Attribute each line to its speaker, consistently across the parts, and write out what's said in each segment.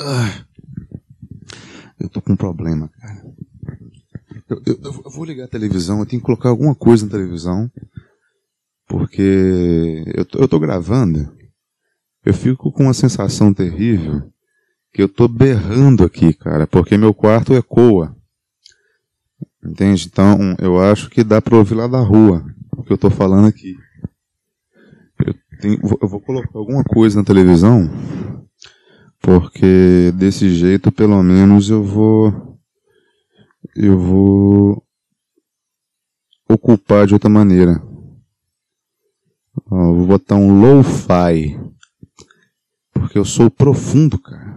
Speaker 1: Ah, eu tô com um problema, cara. Eu, eu, eu, vou ligar a televisão, eu tenho que colocar alguma coisa na televisão. Porque eu, eu tô gravando. Eu fico com uma sensação terrível que eu tô berrando aqui, cara, porque meu quarto ecoa. Entende? Então, eu acho que dá para ouvir lá da rua o que eu tô falando aqui. Eu, tenho, eu vou colocar alguma coisa na televisão, porque desse jeito, pelo menos, eu vou. Eu vou ocupar de outra maneira. Ó, vou botar um lo-fi. Porque eu sou profundo, cara.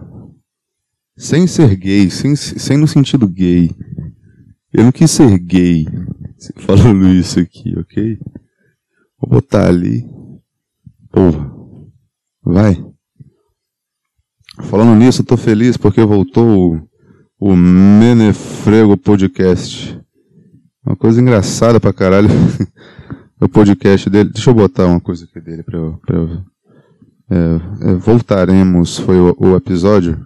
Speaker 1: Sem ser gay, sem, sem no sentido gay. Eu não quis ser gay. Falando isso aqui, ok? Vou botar ali. Porra. Vai. Falando nisso, eu tô feliz porque voltou o, o Menefrego Podcast. Uma coisa engraçada pra caralho. o podcast dele. Deixa eu botar uma coisa aqui dele pra eu. Pra eu é, é, voltaremos, foi o, o episódio.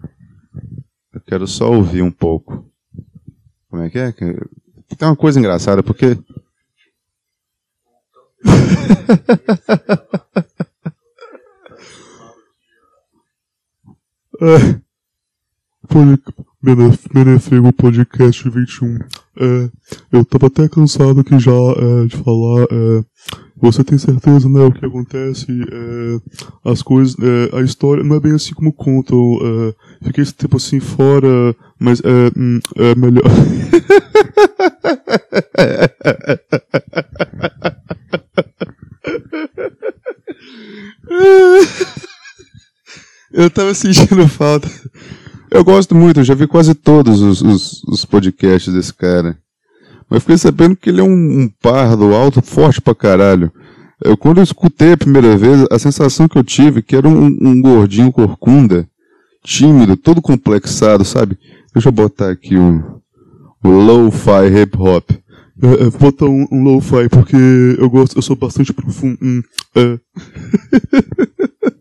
Speaker 1: Eu quero só ouvir um pouco. Como é que é? Tem uma coisa engraçada, porque. é. Menefego Podcast 21. É, eu tava até cansado aqui já é, de falar. É, você tem certeza, né, o que acontece? É, as coisas. É, a história não é bem assim como contam. É, fiquei esse tempo assim fora, mas é, hum, é melhor. eu tava sentindo falta. Eu gosto muito, eu já vi quase todos os, os, os podcasts desse cara. Mas fiquei sabendo que ele é um, um pardo alto, forte pra caralho. Eu, quando eu escutei a primeira vez, a sensação que eu tive que era um, um gordinho corcunda, tímido, todo complexado, sabe? Deixa eu botar aqui o, o lo-fi hip hop. É, é, um, um lo-fi porque eu gosto, eu sou bastante profundo. Hum, é.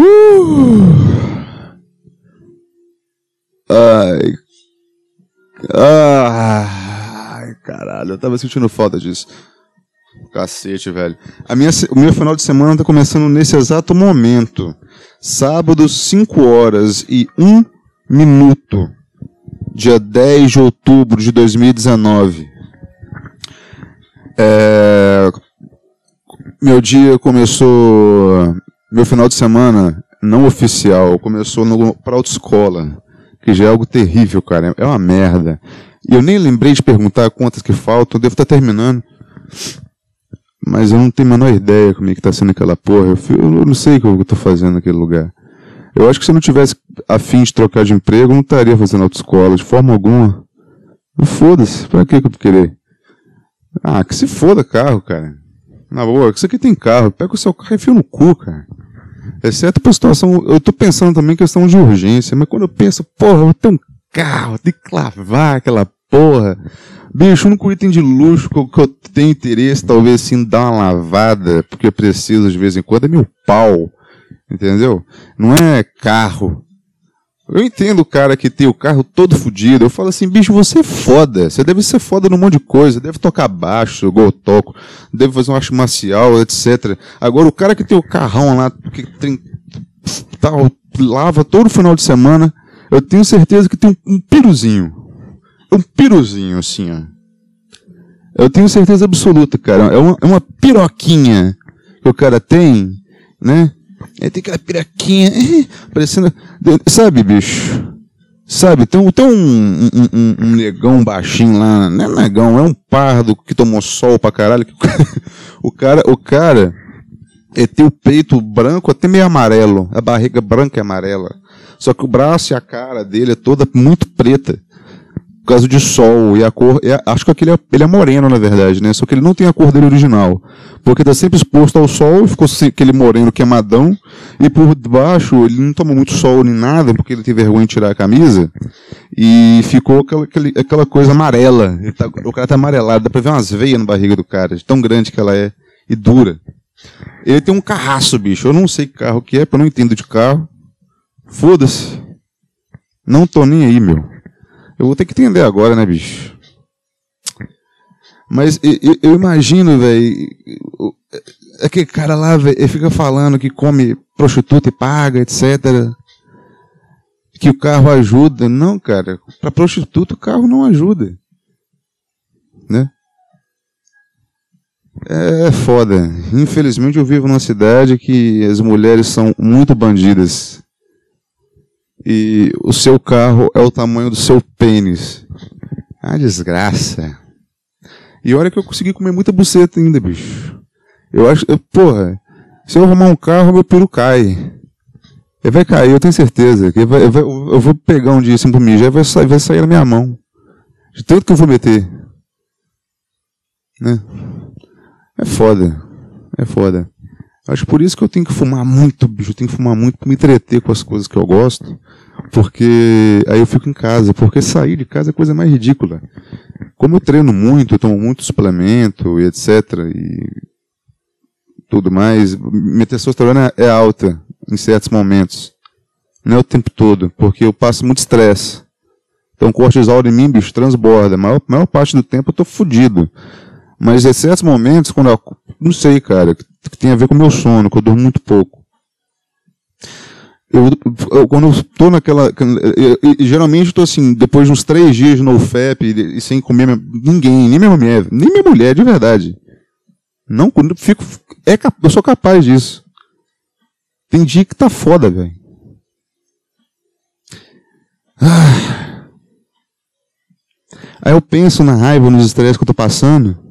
Speaker 1: uh! Ai. Ai, caralho, eu tava sentindo falta disso. Cacete, velho. A minha, o meu final de semana tá começando nesse exato momento. Sábado, 5 horas e 1 minuto. Dia 10 de outubro de 2019. É, meu dia começou. Meu final de semana não oficial começou no, pra autoescola que já é algo terrível, cara. É uma merda. E eu nem lembrei de perguntar quantas que faltam, eu devo estar terminando. Mas eu não tenho a menor ideia como é que tá sendo aquela porra. Eu, eu não sei o que eu tô fazendo naquele lugar. Eu acho que se eu não tivesse afim de trocar de emprego, eu não estaria fazendo autoescola de forma alguma. Foda-se, pra que eu querer? Ah, que se foda carro, cara. Na boa, isso aqui tem carro. Pega o seu carro e enfia no cu, cara. Exceto por situação, eu tô pensando também em questão de urgência, mas quando eu penso, porra, eu tenho um carro, tem que lavar aquela porra. Bicho, único item de luxo que eu tenho interesse, talvez sim, dar uma lavada, porque eu preciso de vez em quando, é meu pau. Entendeu? Não é carro. Eu entendo o cara que tem o carro todo fodido. Eu falo assim, bicho, você é foda. Você deve ser foda num monte de coisa. Deve tocar baixo, igual eu toco. Deve fazer um arte marcial, etc. Agora, o cara que tem o carrão lá, que tem, tá, lava todo final de semana, eu tenho certeza que tem um, um piruzinho. Um piruzinho, assim, ó. Eu tenho certeza absoluta, cara. É uma, é uma piroquinha que o cara tem, né? Aí tem aquela piraquinha, parecendo. Sabe, bicho? Sabe, tem, tem um, um, um, um, negão baixinho lá, não é negão, é um pardo que tomou sol pra caralho. o cara, o cara é, tem o peito branco até meio amarelo, a barriga branca e amarela. Só que o braço e a cara dele é toda muito preta por causa de sol e a cor. É, acho que aquele é, ele é moreno, na verdade, né? Só que ele não tem a cor dele original. Porque tá sempre exposto ao sol, ficou aquele moreno queimadão, e por baixo ele não toma muito sol nem nada, porque ele tem vergonha de tirar a camisa, e ficou aquela, aquela coisa amarela. Tá, o cara tá amarelado, dá pra ver umas veias na barriga do cara, de tão grande que ela é, e dura. Ele tem um carraço, bicho. Eu não sei que carro que é, porque eu não entendo de carro. Foda-se. Não tô nem aí, meu. Eu vou ter que entender agora, né, bicho? Mas eu, eu imagino, velho. Aquele cara lá, velho, ele fica falando que come prostituta e paga, etc. Que o carro ajuda. Não, cara. Pra prostituta o carro não ajuda. Né? É, é foda. Infelizmente eu vivo numa cidade que as mulheres são muito bandidas. E o seu carro é o tamanho do seu pênis. Ah, desgraça. E olha que eu consegui comer muita buceta ainda, bicho. Eu acho. Eu, porra, se eu arrumar um carro, meu peru cai. Ele vai cair, eu tenho certeza. Que vai, eu, vai, eu vou pegar um dia assim pro e vai sair, vai sair na minha mão. De tanto que eu vou meter. Né? É foda. É foda. Acho por isso que eu tenho que fumar muito, bicho. Eu tenho que fumar muito pra me entreter com as coisas que eu gosto. Porque aí eu fico em casa. Porque sair de casa é a coisa mais ridícula. Como eu treino muito, eu tomo muito suplemento e etc. E tudo mais, minha testosterona é alta em certos momentos. Não é o tempo todo, porque eu passo muito estresse. Então o cortisol em mim, bicho, transborda. A maior, maior parte do tempo eu tô fudido. Mas em certos momentos, quando eu, não sei, cara, que tem a ver com o meu sono, que eu durmo muito pouco. Eu, eu, quando eu tô naquela. Eu, geralmente eu tô assim, depois de uns três dias no FEP e, e sem comer ninguém, nem minha mulher, nem minha mulher, de verdade. Não, quando fico. É, eu sou capaz disso. Tem dia que tá foda, velho. Aí eu penso na raiva, nos estresses que eu tô passando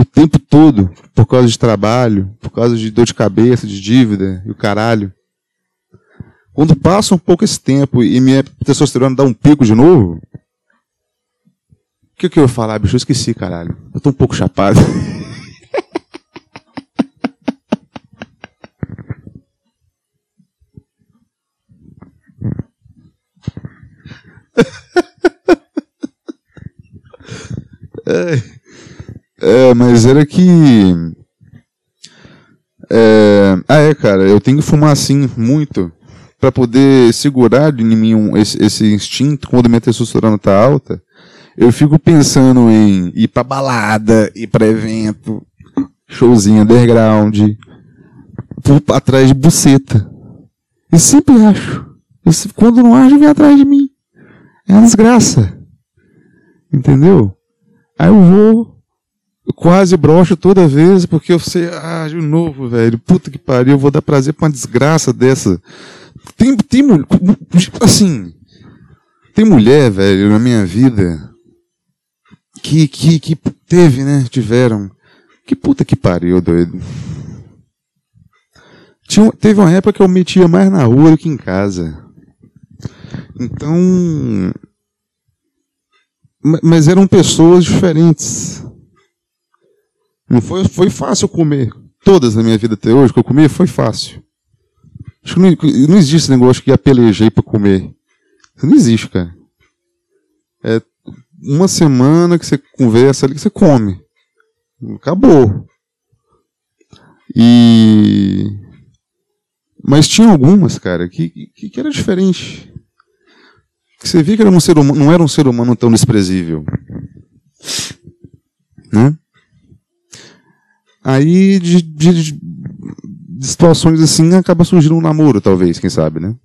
Speaker 1: o tempo todo, por causa de trabalho, por causa de dor de cabeça, de dívida e o caralho. Quando passa um pouco esse tempo e minha testosterona dá um pico de novo, o que, que eu ia falar, bicho? Eu esqueci, caralho. Eu tô um pouco chapado. É, mas era que. É... Ah, é, cara, eu tenho que fumar assim, muito, para poder segurar em mim um, esse, esse, instinto quando minha testosterona tá alta. Eu fico pensando em ir pra balada, ir pra evento, showzinho underground, por, atrás de buceta. E sempre acho. Eu, quando não acho, vem atrás de mim. É uma desgraça. Entendeu? Aí eu vou, quase brocho toda vez, porque eu sei, ah, de novo, velho, puta que pariu, eu vou dar prazer pra uma desgraça dessa. Tem, tem, assim, tem mulher, velho, na minha vida, que, que, que teve, né, tiveram, que puta que pariu, doido. Tinha, teve uma época que eu metia mais na rua do que em casa. Então, mas eram pessoas diferentes. Não foi, foi fácil comer. Todas na minha vida até hoje que eu comi foi fácil. Acho que não, não existe esse negócio que apelejei para comer. Não existe, cara. É uma semana que você conversa ali que você come. Acabou. E. Mas tinha algumas, cara, que, que, que era diferente. Que você via que era um ser humano, não era um ser humano tão desprezível. Né? Aí, de, de, de, situações assim, acaba surgindo um namoro, talvez, quem sabe, né?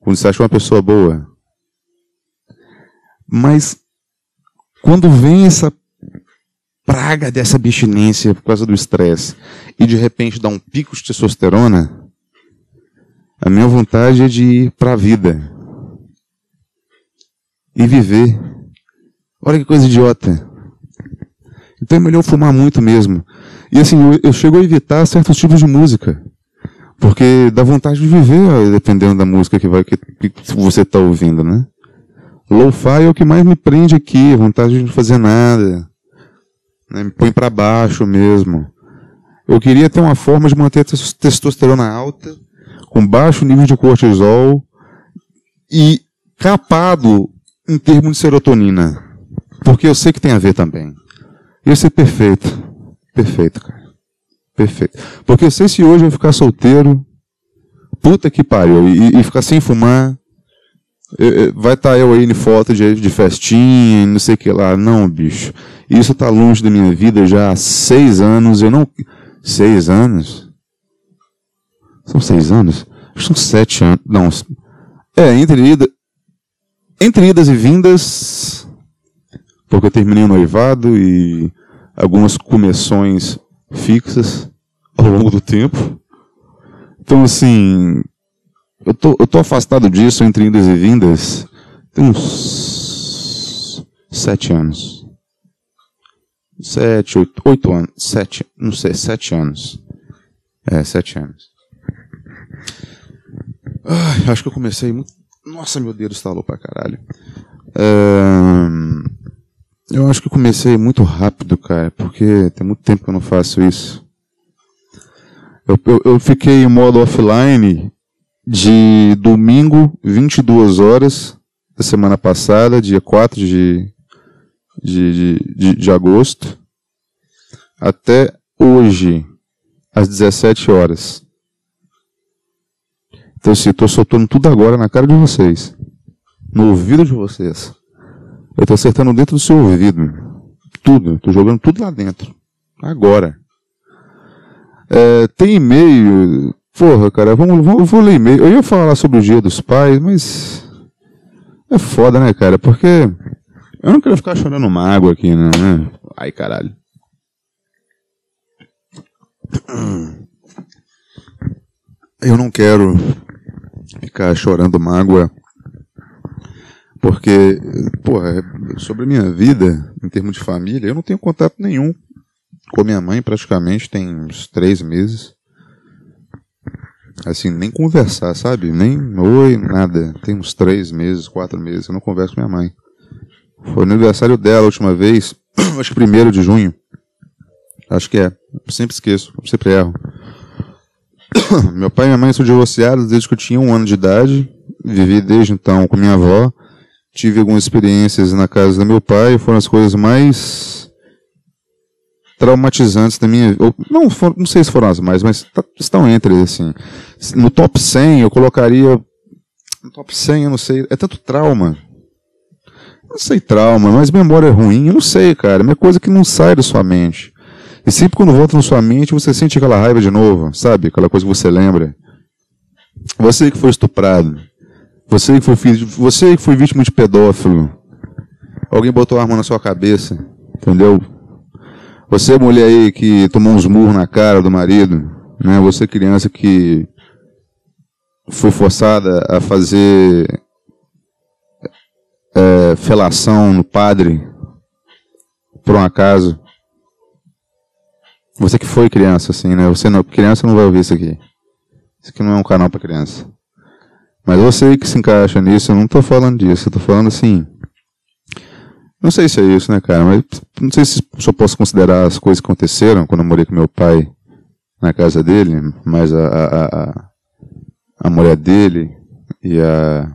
Speaker 1: Quando você acha uma pessoa boa. Mas, quando vem essa praga dessa abstinência por causa do estresse e de repente dá um pico de testosterona, a minha vontade é de ir para a vida e viver. Olha que coisa idiota. Então é melhor fumar muito mesmo. E assim, eu, eu chego a evitar certos tipos de música. Porque dá vontade de viver, dependendo da música que, vai, que, que você está ouvindo, né? Lo-fi é o que mais me prende aqui, vontade de não fazer nada. Né? Me põe para baixo mesmo. Eu queria ter uma forma de manter a testosterona alta, com baixo nível de cortisol e capado em termos de serotonina. Porque eu sei que tem a ver também. Ia ser perfeito. Perfeito, cara. Perfeito. Porque eu sei se hoje eu ficar solteiro, puta que pariu. E, e ficar sem fumar. Vai estar tá eu aí em foto de, de festinha, não sei o que lá. Não, bicho. Isso tá longe da minha vida já há seis anos. Eu não. Seis anos? São seis anos? São sete anos. Não. É, entre, ida, entre idas e vindas. Porque eu terminei o noivado e algumas começões fixas ao longo do tempo. Então, assim, eu tô, eu tô afastado disso entre indas e vindas tem uns sete anos. Sete, oito, oito anos. Sete, não sei, sete anos. É, sete anos. Ai, acho que eu comecei muito. Nossa, meu dedo estalou pra caralho. Eu acho que comecei muito rápido, cara, porque tem muito tempo que eu não faço isso. Eu, eu, eu fiquei em modo offline de domingo, 22 horas da semana passada, dia 4 de, de, de, de, agosto, até hoje, às 17 horas. Então, assim, tô soltando tudo agora na cara de vocês. No ouvido de vocês. Eu tô acertando dentro do seu ouvido. Tudo. Tô jogando tudo lá dentro. Agora. É, tem e-mail. Porra, cara, vamos, vamos, vou ler e-mail. Eu ia falar sobre o dia dos pais, mas. É foda, né, cara? Porque. Eu não quero ficar chorando mágoa aqui, né? Ai, caralho. Eu não quero ficar chorando mágoa. Porque, porra, sobre a minha vida, em termos de família, eu não tenho contato nenhum com minha mãe praticamente tem uns três meses. Assim, nem conversar, sabe? Nem oi, nada. Tem uns três meses, quatro meses, eu não converso com minha mãe. Foi no aniversário dela a última vez, acho que primeiro de junho. Acho que é. sempre esqueço, sempre erro. Meu pai e minha mãe são divorciados desde que eu tinha um ano de idade. Vivi desde então com minha avó. Tive algumas experiências na casa do meu pai. Foram as coisas mais traumatizantes da minha ou, não não sei se foram as mais mas tá, estão entre assim. No top 100 eu colocaria no top 100 eu não sei é tanto trauma. Não sei trauma mas memória ruim eu não sei cara é uma coisa que não sai da sua mente. E sempre quando volta na sua mente você sente aquela raiva de novo sabe? Aquela coisa que você lembra. Você que foi estuprado você que foi você que foi vítima de pedófilo alguém botou a arma na sua cabeça entendeu você, mulher aí que tomou uns murros na cara do marido, né? Você, criança que foi forçada a fazer é, felação no padre, por um acaso. Você que foi criança, assim, né? Você não, criança não vai ouvir isso aqui. Isso aqui não é um canal para criança. Mas você que se encaixa nisso, eu não estou falando disso. Eu tô falando assim. Não sei se é isso, né, cara? Mas não sei se só posso considerar as coisas que aconteceram quando eu morei com meu pai na casa dele, mas a, a, a, a mulher dele e a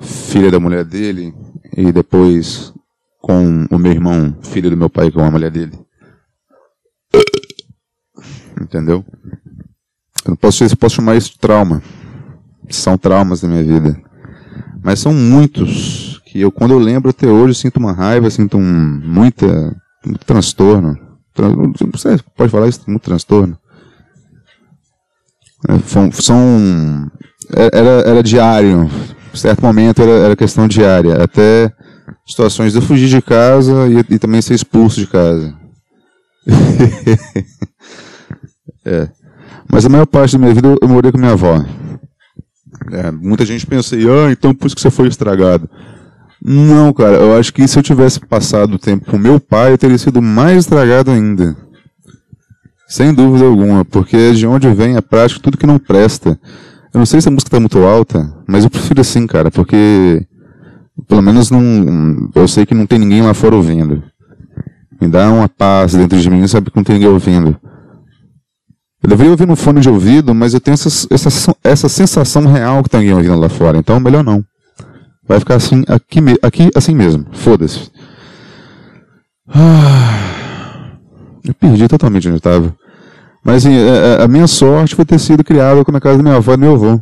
Speaker 1: filha da mulher dele, e depois com o meu irmão, filho do meu pai, com a mulher dele. Entendeu? Eu não posso, eu posso chamar isso de trauma. São traumas da minha vida. Mas são muitos que eu, quando eu lembro até hoje, sinto uma raiva, sinto um, muita, muito transtorno. Você pode falar isso? Muito transtorno. É, são, é, era, era diário. Em certo momento era, era questão diária. Até situações de eu fugir de casa e, e também ser expulso de casa. é. Mas a maior parte da minha vida eu morei com minha avó. É, muita gente pensa, ah, então por isso que você foi estragado. Não, cara, eu acho que se eu tivesse passado o tempo com meu pai, eu teria sido mais estragado ainda. Sem dúvida alguma, porque é de onde vem a prática tudo que não presta. Eu não sei se a música tá muito alta, mas eu prefiro assim, cara, porque pelo menos não. Eu sei que não tem ninguém lá fora ouvindo. Me dá uma paz dentro de mim, sabe que não tem ninguém ouvindo. Eu deveria ouvir no fone de ouvido, mas eu tenho essa, essa, essa sensação real que tem alguém ouvindo lá fora, então melhor não. Vai ficar assim, aqui, aqui assim mesmo. Foda-se. Ah, eu perdi totalmente onde eu estava. Mas assim, a, é, é, a minha sorte foi ter sido criado na casa da minha avó e do meu avô.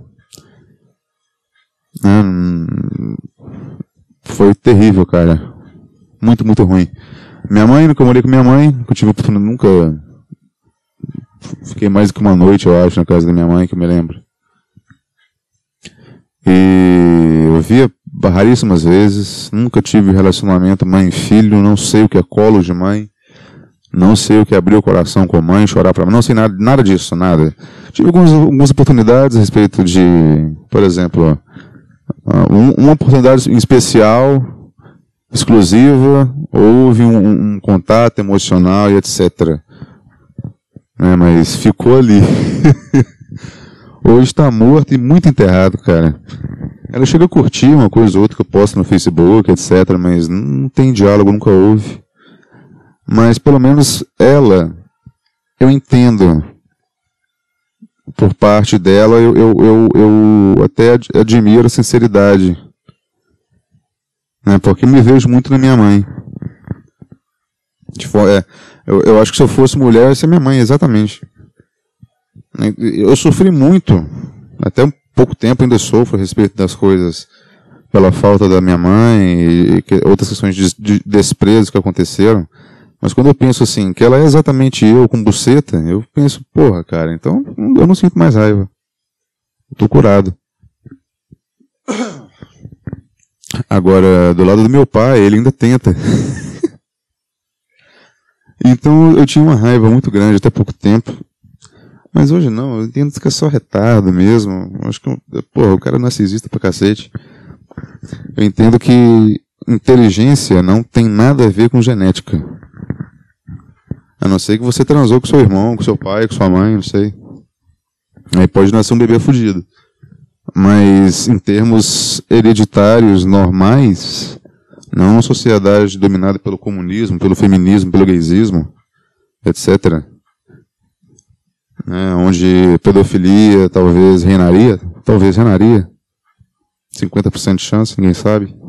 Speaker 1: É, foi terrível, cara. Muito, muito ruim. Minha mãe, nunca morei com minha mãe, nunca tive nunca. Fiquei mais do que uma noite, eu acho, na casa da minha mãe, que eu me lembro. E eu via raríssimas vezes, nunca tive relacionamento mãe-filho, não sei o que é colo de mãe. Não sei o que é abrir o coração com a mãe, chorar para mim. Não sei nada, nada disso, nada. Tive algumas, algumas oportunidades a respeito de, por exemplo, uma oportunidade especial, exclusiva, houve um, um contato emocional e etc. É, mas ficou ali. Hoje está morto e muito enterrado, cara. Ela chega a curtir uma coisa ou outra que eu posto no Facebook, etc. Mas não tem diálogo, nunca houve. Mas pelo menos ela, eu entendo. Por parte dela, eu, eu, eu, eu até admiro a sinceridade. Né, porque me vejo muito na minha mãe. Tipo, é, eu, eu acho que se eu fosse mulher, ia ser minha mãe, exatamente. Eu sofri muito, até um pouco tempo ainda sofro a respeito das coisas pela falta da minha mãe e, e outras questões de, de desprezo que aconteceram. Mas quando eu penso assim, que ela é exatamente eu com buceta, eu penso, porra, cara, então eu não sinto mais raiva. Eu tô curado. Agora, do lado do meu pai, ele ainda tenta. então eu tinha uma raiva muito grande até pouco tempo. Mas hoje não, eu entendo que é só retardo mesmo. Acho que, porra, o cara é narcisista pra cacete. Eu entendo que inteligência não tem nada a ver com genética. A não ser que você transou com seu irmão, com seu pai, com sua mãe, não sei. Aí pode nascer um bebê fugido. Mas em termos hereditários normais, não uma sociedade dominada pelo comunismo, pelo feminismo, pelo gaysismo, etc. Né, onde pedofilia talvez reinaria, talvez reinaria. 50% de chance, ninguém sabe.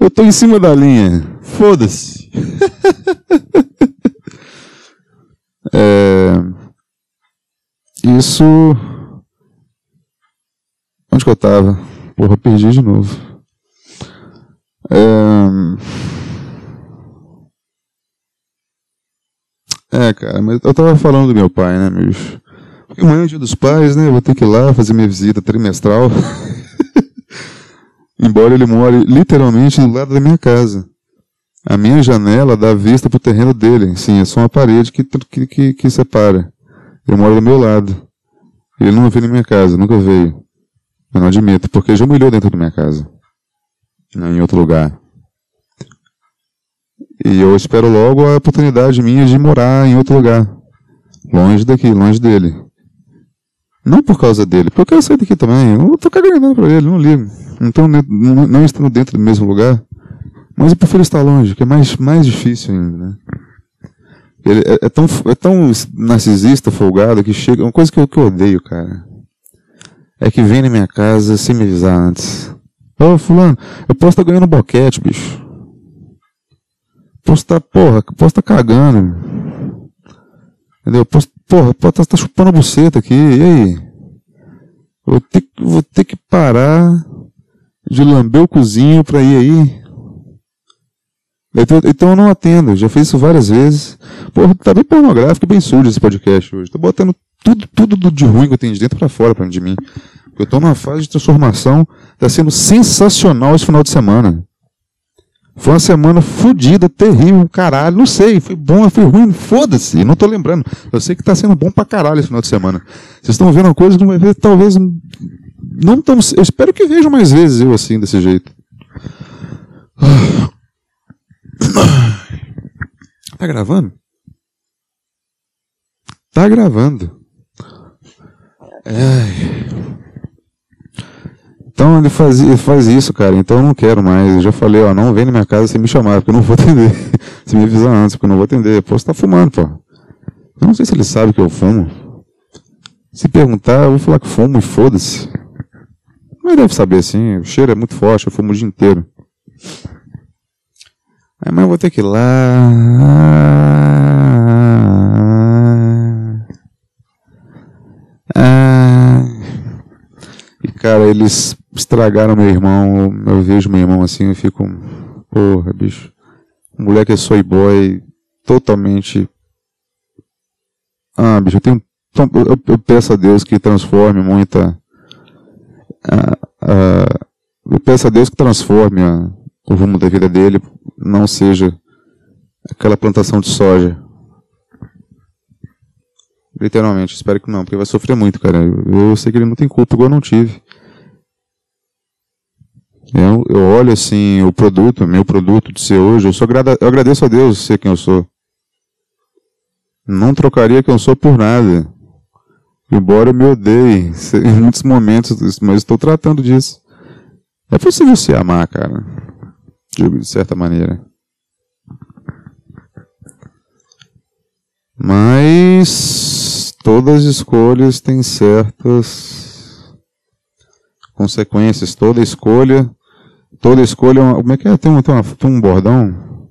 Speaker 1: Eu tô em cima da linha. Foda-se. é... Isso. Onde que eu tava? Porra, perdi de novo. É... cara, mas eu tava falando do meu pai, né, bicho? Porque amanhã é o dia dos pais, né? Eu vou ter que ir lá fazer minha visita trimestral. embora ele more literalmente do lado da minha casa. A minha janela dá vista para o terreno dele. Sim, é só uma parede que, que, que, que separa. Ele mora do meu lado. Ele não veio na minha casa, nunca veio. Eu não admito, porque já humilhou dentro da minha casa. Não em outro lugar. E eu espero logo a oportunidade minha de morar em outro lugar. Longe daqui, longe dele. Não por causa dele, porque eu quero sair daqui também. Eu tô cagando pra ele, não ligo. Então, não, não estando dentro do mesmo lugar. Mas eu prefiro estar longe, que é mais, mais difícil ainda, né? Ele é, é, tão, é tão narcisista, folgado, que chega. Uma coisa que eu, que eu odeio, cara. É que vem na minha casa sem me avisar antes. Ô, fulano, eu posso estar ganhando boquete, bicho. Posso estar, porra, posso estar cagando. Entendeu? Posso, porra, posso estar chupando a buceta aqui. E aí? Vou ter, vou ter que parar de lamber o cozinho pra ir aí. Então, então eu não atendo, já fiz isso várias vezes. Porra, tá bem pornográfico, bem sujo esse podcast hoje. Tô botando tudo, tudo de ruim que eu tenho de dentro para fora pra de mim. Eu tô numa fase de transformação, tá sendo sensacional esse final de semana. Foi uma semana fodida, terrível, caralho, não sei, foi bom, foi ruim, foda-se, não tô lembrando. Eu sei que tá sendo bom pra caralho esse final de semana. Vocês estão vendo uma coisa que ver, talvez, não tão, eu espero que vejam mais vezes eu assim, desse jeito. Tá gravando? Tá gravando. É. Então ele faz, faz isso, cara. Então eu não quero mais. Eu já falei, ó, não vem na minha casa sem me chamar, porque eu não vou atender. se me avisar antes, porque eu não vou atender. Pô, você tá fumando, pô. Eu não sei se ele sabe que eu fumo. Se perguntar, eu vou falar que fumo e foda-se. Mas deve saber sim. O cheiro é muito forte, eu fumo o dia inteiro. Mas eu vou ter que ir lá. Cara, eles estragaram meu irmão. Eu vejo meu irmão assim, eu fico. Porra, bicho. O moleque é soy boy, totalmente. Ah, bicho, eu tenho. Eu, peço a Deus que transforme muita. Eu peço a Deus que transforme o rumo da vida dele, não seja aquela plantação de soja. Literalmente, espero que não, porque vai sofrer muito, cara. Eu, eu sei que ele não tem culpa, igual eu não tive. Eu, olho assim o produto, meu produto de ser hoje, eu, sou eu agradeço a Deus de ser quem eu sou. Não trocaria quem eu sou por nada. Embora eu me odeie em muitos momentos, mas estou tratando disso. É possível se amar, cara. De certa maneira. Mas todas as escolhas têm certas consequências. Toda escolha, toda escolha, é como é que é? Tem, tem, uma, tem um bordão.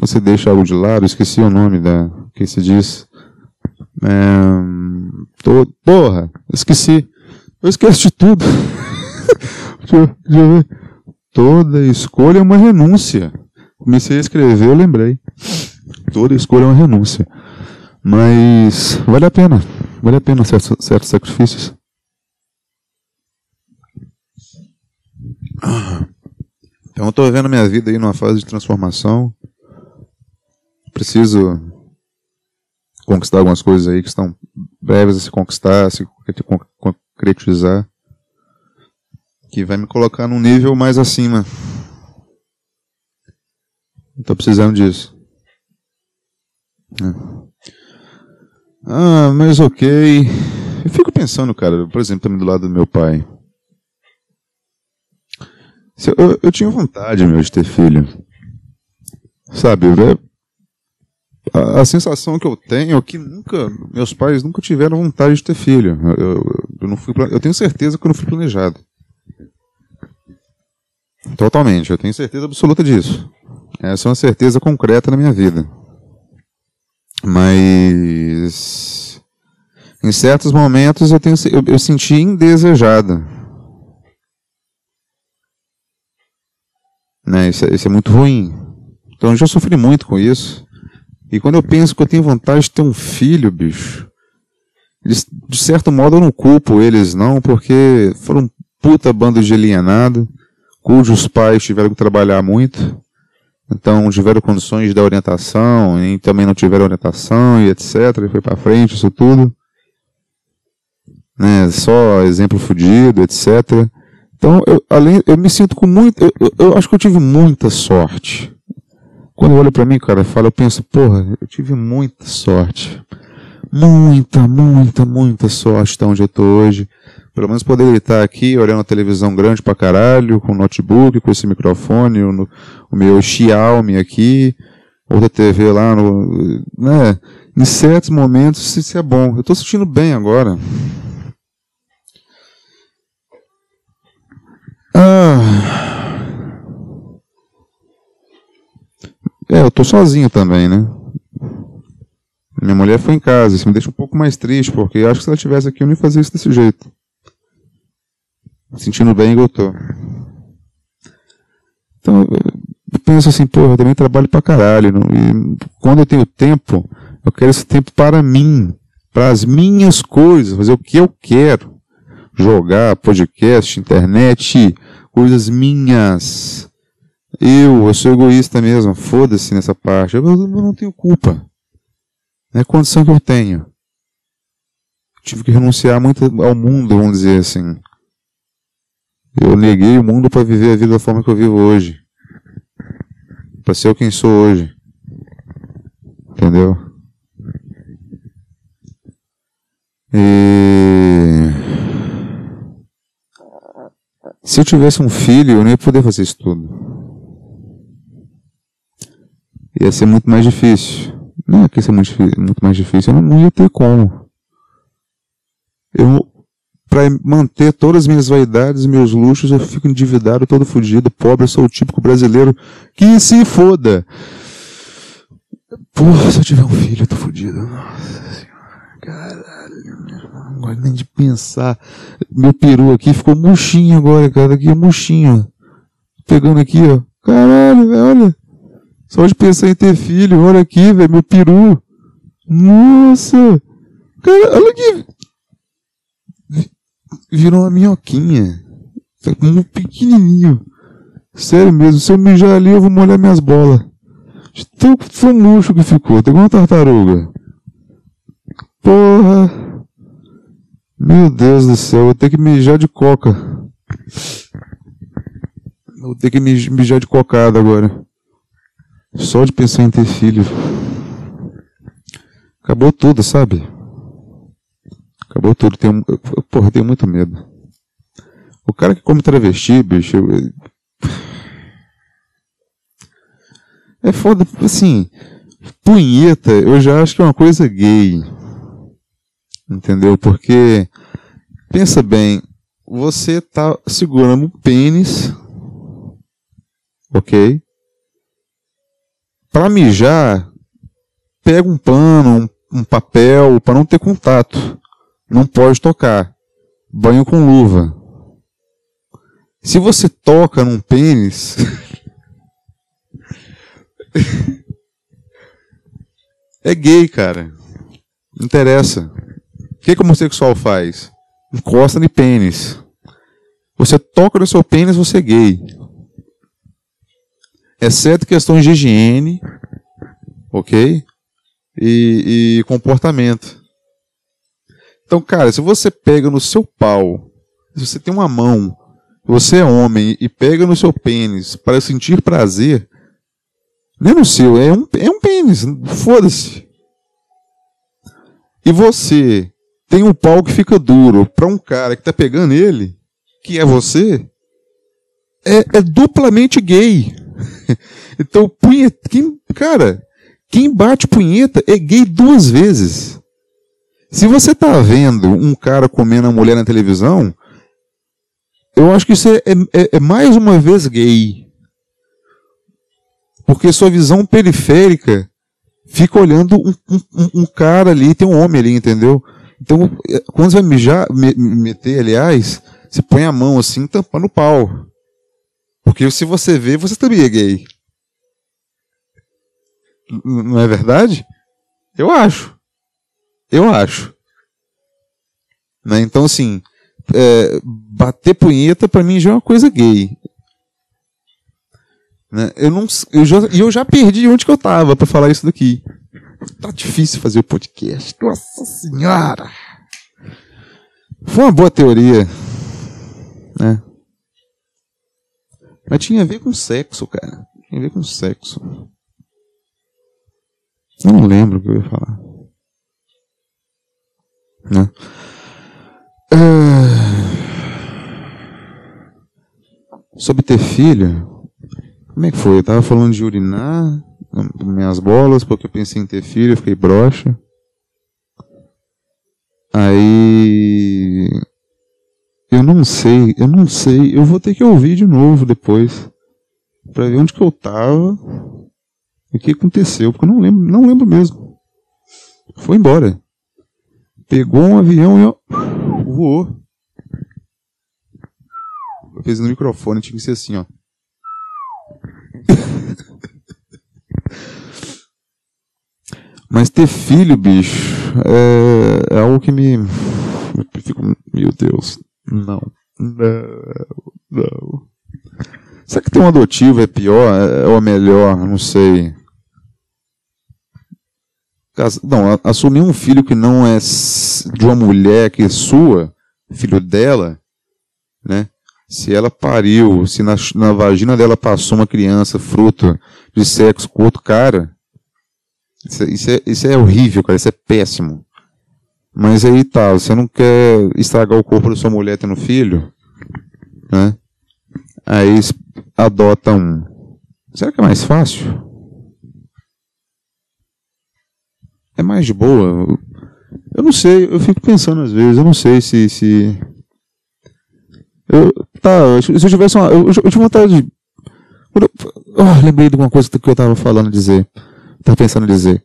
Speaker 1: Você deixa algo de lado, esqueci o nome da que se diz. É, to, porra, esqueci. Eu esqueço de tudo. deixa, deixa. Toda escolha é uma renúncia. Comecei a escrever, eu lembrei toda escolha é uma renúncia. Mas vale a pena. Vale a pena certos, certos sacrifícios. Então eu estou vendo minha vida aí numa fase de transformação. Preciso conquistar algumas coisas aí que estão breves a se conquistar, a se concretizar. Que vai me colocar num nível mais acima. Estou precisando disso. É. Ah, mas ok. Eu fico pensando, cara, por exemplo, também do lado do meu pai. Eu, eu tinha vontade, meu, de ter filho. Sabe, a, a, sensação que eu tenho é que nunca, meus pais nunca tiveram vontade de ter filho. Eu, eu, eu, não fui, eu tenho certeza que eu não fui planejado. Totalmente, eu tenho certeza absoluta disso. Essa é uma certeza concreta na minha vida. Mas em certos momentos eu, tenho, eu, eu senti indesejada. Né? Isso, é, isso é muito ruim. Então eu já sofri muito com isso. E quando eu penso que eu tenho vontade de ter um filho, bicho, de certo modo eu não culpo eles não, porque foram um puta bando de alienado, cujos pais tiveram que trabalhar muito. Então tiveram condições da orientação, e também não tiveram orientação e etc. E foi para frente isso tudo. Né, só exemplo fudido, etc. Então, eu, além, eu me sinto com muito. Eu, eu, eu acho que eu tive muita sorte. Quando eu olho para mim, cara, eu falo, eu penso, porra, eu tive muita sorte. Muita, muita, muita sorte de onde eu tô hoje. Pelo menos poder estar aqui olhando a televisão grande pra caralho, com o notebook, com esse microfone, o, o meu Xiaomi aqui, outra TV lá, no, né? Em certos momentos isso é bom. Eu tô sentindo bem agora. Ah. É, eu tô sozinho também, né? Minha mulher foi em casa, isso me deixa um pouco mais triste, porque acho que se ela estivesse aqui eu não ia fazer isso desse jeito sentindo bem eu tô. Então, eu penso assim, porra, eu também trabalho pra caralho. Não, e quando eu tenho tempo, eu quero esse tempo para mim, para as minhas coisas, fazer o que eu quero. Jogar, podcast, internet, coisas minhas. Eu, eu sou egoísta mesmo, foda-se nessa parte. Eu, eu não tenho culpa. É a condição que eu tenho. tive que renunciar muito ao mundo, vamos dizer assim. Eu neguei o mundo para viver a vida da forma que eu vivo hoje. Para ser quem sou hoje. Entendeu? E... Se eu tivesse um filho, eu não ia poder fazer isso tudo. Ia ser muito mais difícil. Não é que ia ser muito, muito mais difícil, eu não ia ter como. Eu para manter todas as minhas vaidades e meus luxos, eu fico endividado, todo fodido, pobre, sou o típico brasileiro que se foda. Porra, se eu tiver um filho, eu tô fodido. Nossa senhora. Irmão. Agora nem de pensar. Meu peru aqui ficou murchinho agora, cara. Aqui é murchinho. Pegando aqui, ó. Caralho, velho, olha. Só de pensar em ter filho, olha aqui, velho, meu peru. Nossa! Cara, olha aqui. Virou uma minhoquinha. Tá um pequenininho. Sério mesmo, se eu mijar ali, eu vou molhar minhas bolas. Tão, tão murcho que ficou, tem uma tartaruga. Porra! Meu Deus do céu, vou ter que mijar de coca. Vou ter que mijar de cocada agora. Só de pensar em ter filho. Acabou tudo, sabe? Acabou tudo. Tenho, porra, tenho muito medo. O cara que come travesti, bicho. É foda, assim. Punheta, eu já acho que é uma coisa gay. Entendeu? Porque, pensa bem, você tá segurando o pênis, ok? Para mijar, pega um pano, um, um papel, para não ter contato. Não pode tocar. Banho com luva. Se você toca num pênis. é gay, cara. Não interessa que, que o homossexual faz? Encosta no pênis. Você toca no seu pênis, você é gay. Exceto questões de higiene, ok? E, e comportamento. Então, cara, se você pega no seu pau, se você tem uma mão, você é homem e pega no seu pênis para sentir prazer, nem no seu, é um, é um pênis, foda-se. E você tem um pau que fica duro para um cara que tá pegando ele, que é você, é, é duplamente gay. então, punheta, quem, cara, quem bate punheta é gay duas vezes. Se você tá vendo um cara comendo a mulher na televisão, eu acho que isso é, é, é mais uma vez gay. Porque sua visão periférica fica olhando um, um, um cara ali, tem um homem ali, entendeu? Então, é, quando você vai mijar, me, meter, aliás, você põe a mão assim, tampando o pau. Porque se você vê, você também é gay. Não é verdade? Eu acho. Eu acho. Né? Então, assim, é, bater punheta para mim já é uma coisa gay. Né? Eu, não, eu, já, eu já perdi onde que eu tava para falar isso daqui. Tá difícil fazer o podcast. Nossa senhora! Foi uma boa teoria. Né? Mas tinha a ver com sexo, cara. Tinha a ver com sexo. Eu não lembro o que eu ia falar. Né? Uh... Sobre ter filho. Como é que foi? Eu tava falando de urinar minhas bolas, porque eu pensei em ter filho, eu fiquei broxa. Aí. Eu não sei, eu não sei. Eu vou ter que ouvir de novo depois. Pra ver onde que eu tava. O que aconteceu, porque eu não lembro, não lembro mesmo. Foi embora. Pegou um avião e ó, voou. Eu fiz no microfone, tinha que ser assim, ó. Mas ter filho, bicho, é, é algo que me. Meu Deus, não, não, não. Será que ter um adotivo é pior é, ou é melhor? Não sei. Não, assumir um filho que não é de uma mulher que é sua, filho dela, né? Se ela pariu, se na, na vagina dela passou uma criança fruto de sexo com outro cara, isso, isso, é, isso é horrível, cara. Isso é péssimo. Mas aí tá, você não quer estragar o corpo da sua mulher tendo filho, né? Aí adota um. Será que é mais fácil? É mais de boa? Eu não sei, eu fico pensando às vezes, eu não sei se. se... Eu, tá, se eu tivesse uma. Eu, eu, tinha vontade de. Oh, lembrei de uma coisa que eu tava falando dizer. Tá pensando em dizer.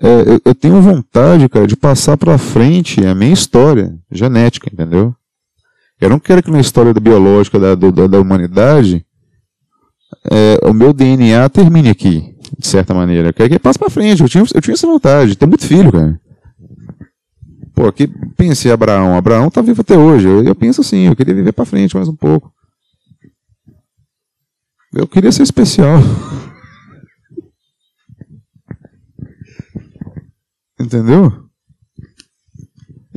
Speaker 1: é, eu, eu, tenho vontade, cara, de passar para frente a minha história genética, entendeu? Eu não quero que na história da biológica da, da, da humanidade é, o meu DNA termine aqui, de certa maneira. Eu quero que passe para frente. Eu tinha, eu tinha essa vontade. Tem muito filho, cara. Pô, aqui pense Abraão. Abraão tá vivo até hoje. Eu, eu penso assim, eu queria viver para frente mais um pouco. Eu queria ser especial. Entendeu?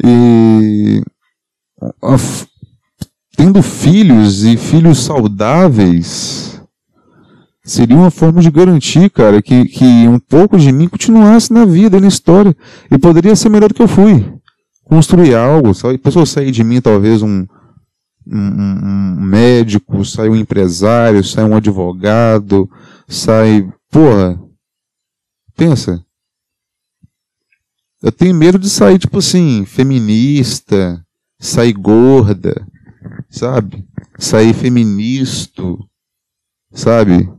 Speaker 1: E a, tendo filhos e filhos saudáveis seria uma forma de garantir, cara, que, que um pouco de mim continuasse na vida, na história. E poderia ser melhor do que eu fui. Construir algo, sabe? Pessoa sair de mim, talvez, um, um, um médico, sai um empresário, sai um advogado, sai. Porra! Pensa. Eu tenho medo de sair, tipo assim, feminista, sair gorda, sabe? Sair feminista, sabe?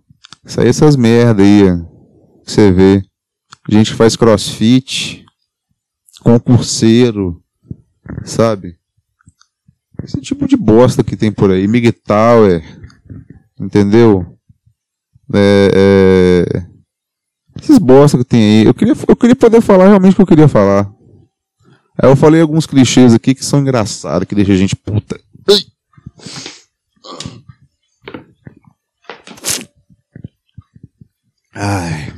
Speaker 1: Sair essas merda aí, que você vê. Gente faz crossfit, concurseiro, sabe? Esse tipo de bosta que tem por aí. Mig Tower, entendeu? É, é, esses bosta que tem aí. Eu queria, eu queria poder falar realmente o que eu queria falar. Aí eu falei alguns clichês aqui que são engraçados, que deixam a gente puta. Ai.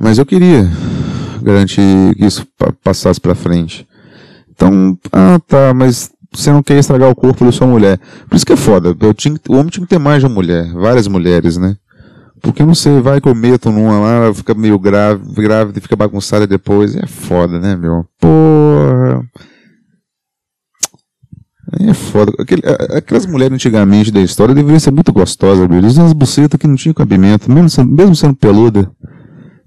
Speaker 1: Mas eu queria garantir que isso passasse pra frente. Então, ah tá, mas você não quer estragar o corpo da sua mulher. Por isso que é foda. Tinha, o homem tinha que ter mais de uma mulher, várias mulheres, né? Porque não sei, vai que eu meto numa lá, fica meio grave, grávida e fica bagunçada depois. É foda, né, meu? Porra. É foda. Aquele, aquelas mulheres antigamente da história deveriam ser muito gostosas, meu. Eles umas bucetas que não tinham cabimento, mesmo sendo, mesmo sendo peluda.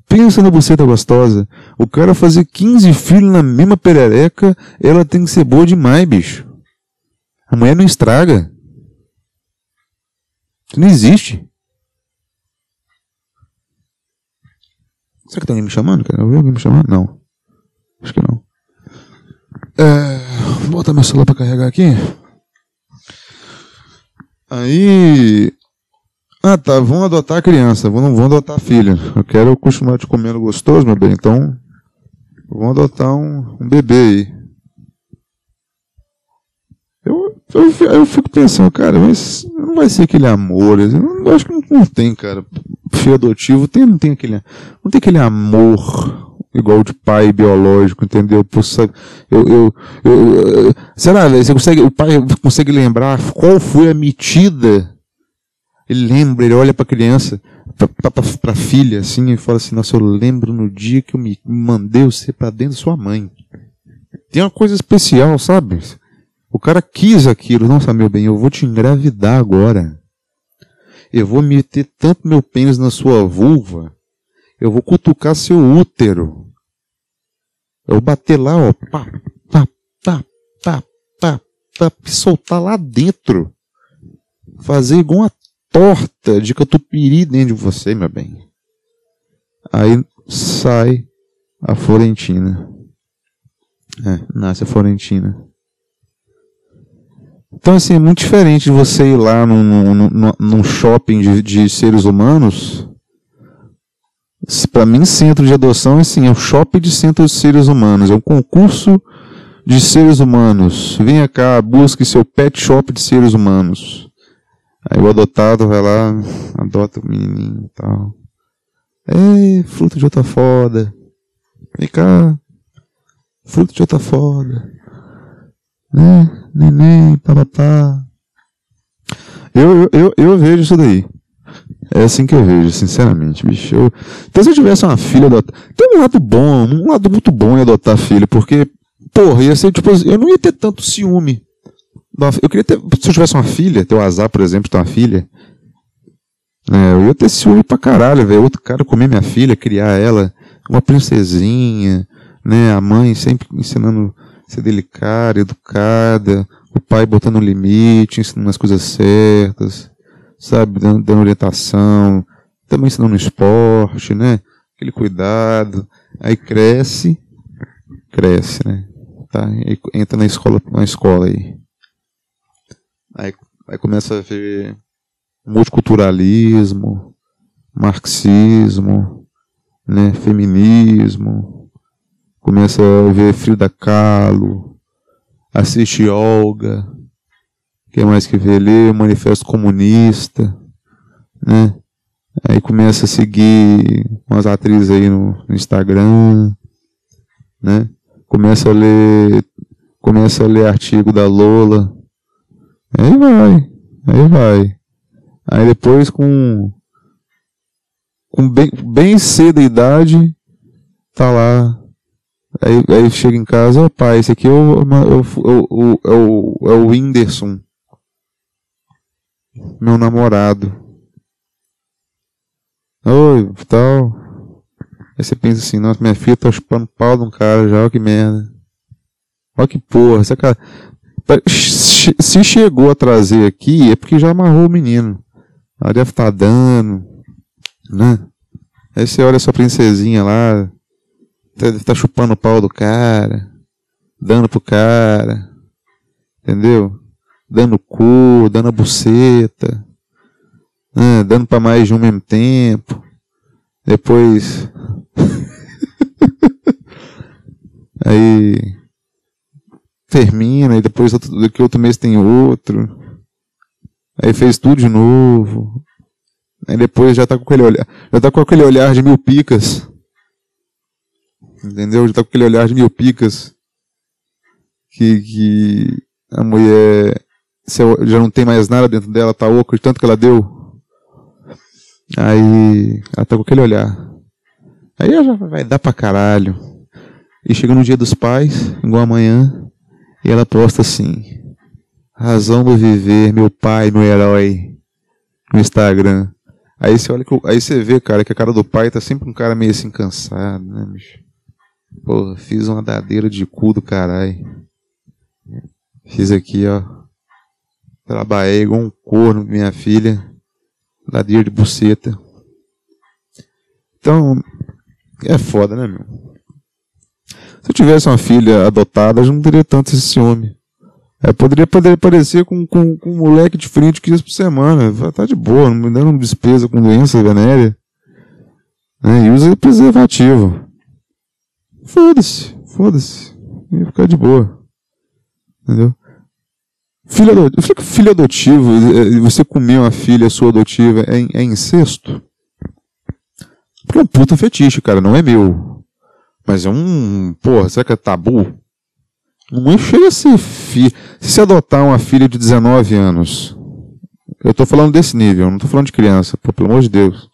Speaker 1: Pensa na buceta gostosa. O cara fazer 15 filhos na mesma perereca, ela tem que ser boa demais, bicho. A mulher não estraga. Isso não existe. Será que tem alguém me chamando? Eu vi alguém me chamando? Não. Acho que não. É, botar meu celular pra carregar aqui. Aí. Ah tá, vão adotar a criança, vão, vão adotar filha. Eu quero continuar te comendo gostoso, meu bem, então. Vão adotar um, um bebê aí. Eu, eu fico pensando, cara, mas não vai ser aquele amor. Eu acho que não, não tem, cara. Filho adotivo tem, não tem aquele. Não tem aquele amor igual de pai biológico, entendeu? Eu, eu, eu, será, você consegue, o pai consegue lembrar qual foi a metida? Ele lembra, ele olha para a criança, para a filha, assim, e fala assim: Nossa, eu lembro no dia que eu me mandei você para dentro de sua mãe. Tem uma coisa especial, sabe? O cara quis aquilo. Nossa, meu bem, eu vou te engravidar agora. Eu vou meter tanto meu pênis na sua vulva. Eu vou cutucar seu útero. Eu vou bater lá, ó. Pá, pá, pá, pá, pá, pá, soltar lá dentro. Fazer igual uma torta de catupiry dentro de você, meu bem. Aí sai a Florentina. É, nasce a Florentina. Então, assim, é muito diferente de você ir lá num, num, num shopping de, de, seres humanos. Para mim, centro de adoção é assim, é um shopping de centro de seres humanos, é um concurso de seres humanos. Venha cá, busque seu pet shop de seres humanos. Aí o adotado vai lá, adota o menininho e tal. Ei, fruto de outra foda. Vem cá, fruto de outra foda né? Neném, papapá. Eu, eu, eu, vejo isso daí. É assim que eu vejo, sinceramente, bicho. Eu... Então, se eu tivesse uma filha adotada. Tem um lado bom, um lado muito bom em adotar filho, porque, porra, ia ser tipo. Eu não ia ter tanto ciúme. Eu queria ter. Se eu tivesse uma filha, ter o azar, por exemplo, de ter uma filha. Né, eu ia ter ciúme pra caralho, velho. Outro cara comer minha filha, criar ela, uma princesinha, né? A mãe sempre ensinando ser delicada, educada, o pai botando um limite, ensinando as coisas certas, sabe, dando, dando orientação, também ensinando esporte, né? Aquele cuidado. Aí cresce, cresce, né? Tá? E entra na escola, na escola aí. Aí, aí começa a ver multiculturalismo, marxismo, né? Feminismo. Começa a ver Frida Kahlo, assiste Olga, que mais que vê? O Manifesto Comunista, né? Aí começa a seguir umas atrizes aí no, no Instagram, né? Começa a ler, começa a ler artigo da Lola. Aí vai, aí vai. Aí depois com com bem, bem cedo a idade, tá lá. Aí, aí chega em casa, pai, esse aqui é o, é o, o, é o, é o Whindersson. Meu namorado. Oi, tal. Aí você pensa assim, nossa, minha filha tá chupando pau de um cara já, olha que merda. Olha que porra, essa cara. Se chegou a trazer aqui, é porque já amarrou o menino. Ela deve estar tá dando, né? Aí você olha sua princesinha lá, estar tá chupando o pau do cara, dando pro cara, entendeu? Dando cu, dando a buceta né, dando para mais de um mesmo tempo. Depois. aí. Termina, e depois outro, daqui outro mês tem outro. Aí fez tudo de novo. Aí depois já tá com aquele olhar. Já tá com aquele olhar de mil picas. Entendeu? Já tá com aquele olhar de mil picas. Que, que a mulher já não tem mais nada dentro dela, tá oco de tanto que ela deu. Aí ela tá com aquele olhar. Aí ela já vai dar pra caralho. E chega no dia dos pais, igual amanhã, e ela posta assim: Razão do viver, meu pai, meu herói, no Instagram. Aí você olha, aí você vê, cara, que a cara do pai tá sempre um cara meio assim cansado, né, bicho? Porra, fiz uma dadeira de cu do caralho. Fiz aqui, ó. Trabalhei igual um corno, minha filha ladeira de buceta. Então, é foda, né, meu? Se eu tivesse uma filha adotada, eu não teria tanto esse ciúme. É, poderia, poderia parecer com, com, com um moleque de frente 15 por semana. Tá de boa, não me dando despesa com doença venérea. Né? E usa preservativo. Foda-se, foda-se. Ia ficar de boa. Entendeu? Filho, adotivo, filho adotivo, eh, você comer uma filha sua adotiva é, é incesto? Porque é um puta fetiche, cara, não é meu. Mas é um. Porra, será que é tabu? Não chega a ser filho. Se você adotar uma filha de 19 anos. Eu tô falando desse nível, não tô falando de criança, pô, pelo amor de Deus.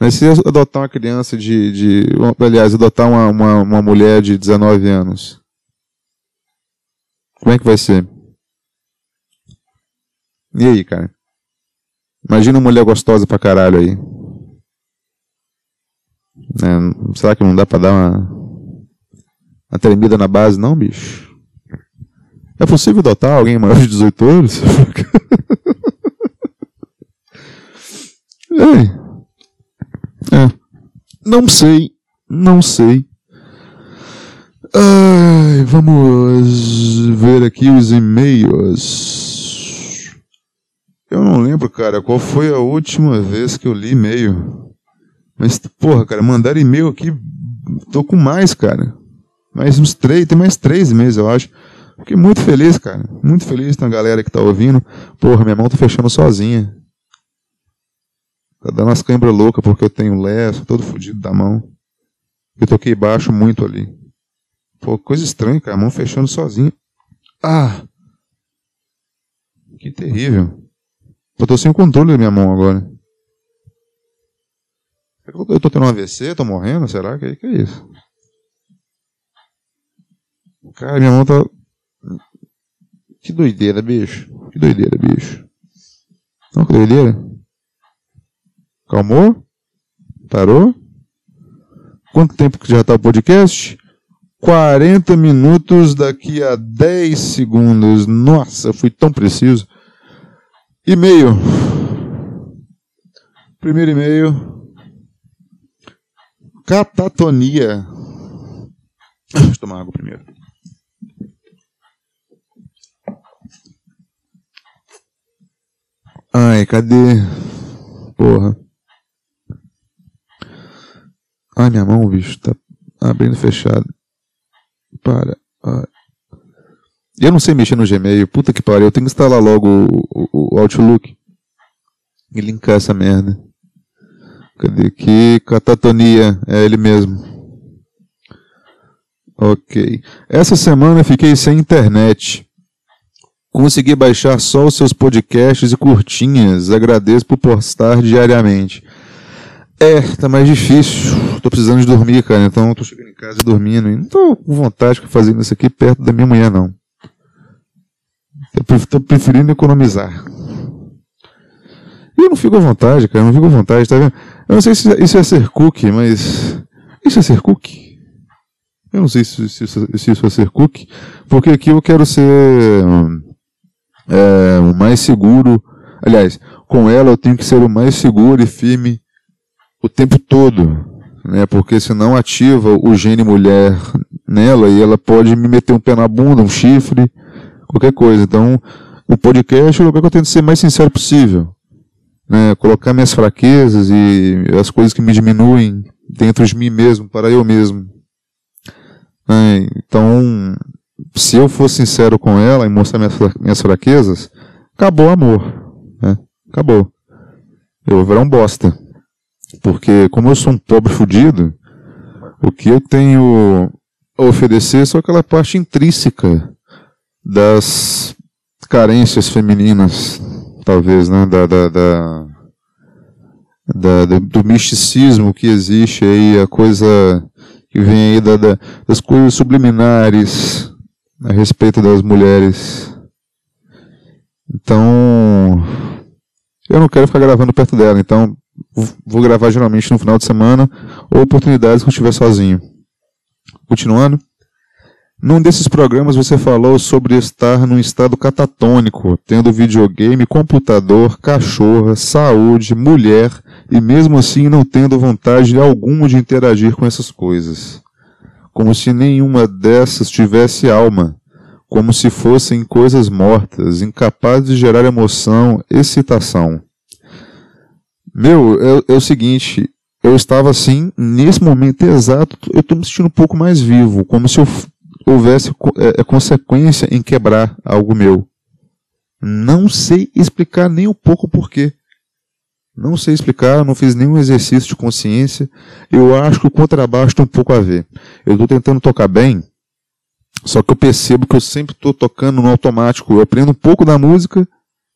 Speaker 1: Mas se adotar uma criança de. de aliás, adotar uma, uma, uma mulher de 19 anos. Como é que vai ser? E aí, cara? Imagina uma mulher gostosa pra caralho aí. É, será que não dá pra dar uma, uma tremida na base, não, bicho? É possível adotar alguém maior de 18 anos? é. É. Não sei. Não sei. Ai, vamos ver aqui os e-mails. Eu não lembro, cara, qual foi a última vez que eu li e-mail. Mas, porra, cara, mandar e-mail aqui, tô com mais, cara. Mais uns três, tem mais três e-mails, eu acho. Fiquei muito feliz, cara. Muito feliz com a galera que tá ouvindo. Porra, minha mão tá fechando sozinha. Tá dando umas câimbras loucas porque eu tenho leço, todo fodido da mão. Eu toquei baixo muito ali. Pô, coisa estranha, cara. A mão fechando sozinha. Ah! Que terrível. Eu tô sem controle da minha mão agora. Eu tô tendo um AVC, tô morrendo, será? Que, que é isso? Cara, minha mão tá. Que doideira, bicho. Que doideira, bicho. Não, que doideira. Calmou? Parou? Quanto tempo que já tá o podcast? 40 minutos daqui a 10 segundos. Nossa, fui tão preciso. E-mail. Primeiro e-mail. Catatonia. Deixa eu tomar água primeiro. Ai, cadê? Porra. Ai, minha mão, bicho, tá abrindo fechado. Para. Ai. Eu não sei mexer no Gmail. Puta que pariu. Eu tenho que instalar logo o, o, o Outlook. E linkar essa merda. Cadê aqui? Catatonia. É ele mesmo. Ok. Essa semana fiquei sem internet. Consegui baixar só os seus podcasts e curtinhas. Agradeço por postar diariamente. É, tá mais difícil. Tô precisando de dormir, cara. Então tô chegando em casa dormindo. E não tô com vontade de fazer isso aqui perto da minha mulher, não. Eu tô preferindo economizar. E eu não fico à vontade, cara. Eu não fico à vontade, tá vendo? Eu não sei se isso é ser cookie, mas. Isso é ser cookie? Eu não sei se, se, se isso é ser cookie, porque aqui eu quero ser é, o mais seguro. Aliás, com ela eu tenho que ser o mais seguro e firme o tempo todo, né? Porque senão ativa o gene mulher nela e ela pode me meter um pé na bunda, um chifre, qualquer coisa. Então, o podcast é o lugar que eu tento ser mais sincero possível. Né? Colocar minhas fraquezas e as coisas que me diminuem dentro de mim mesmo, para eu mesmo. Né? Então, se eu for sincero com ela e mostrar minhas, minhas fraquezas, acabou o amor. Né? Acabou. Eu vou virar um bosta. Porque como eu sou um pobre fudido, o que eu tenho a oferecer é só aquela parte intrínseca das carências femininas, talvez, né? Da, da, da, da, do misticismo que existe aí, a coisa que vem aí da, da, das coisas subliminares a respeito das mulheres. Então, eu não quero ficar gravando perto dela, então vou gravar geralmente no final de semana ou oportunidades que eu estiver sozinho. Continuando. Num desses programas você falou sobre estar num estado catatônico, tendo videogame, computador, cachorra, saúde, mulher e mesmo assim não tendo vontade alguma de interagir com essas coisas. Como se nenhuma dessas tivesse alma, como se fossem coisas mortas, incapazes de gerar emoção, excitação. Meu, é, é o seguinte, eu estava assim, nesse momento exato, eu estou me sentindo um pouco mais vivo, como se eu houvesse é, é, consequência em quebrar algo meu. Não sei explicar nem um pouco porquê. Não sei explicar, não fiz nenhum exercício de consciência. Eu acho que o contrabaixo tem um pouco a ver. Eu estou tentando tocar bem, só que eu percebo que eu sempre estou tocando no automático. Eu aprendo um pouco da música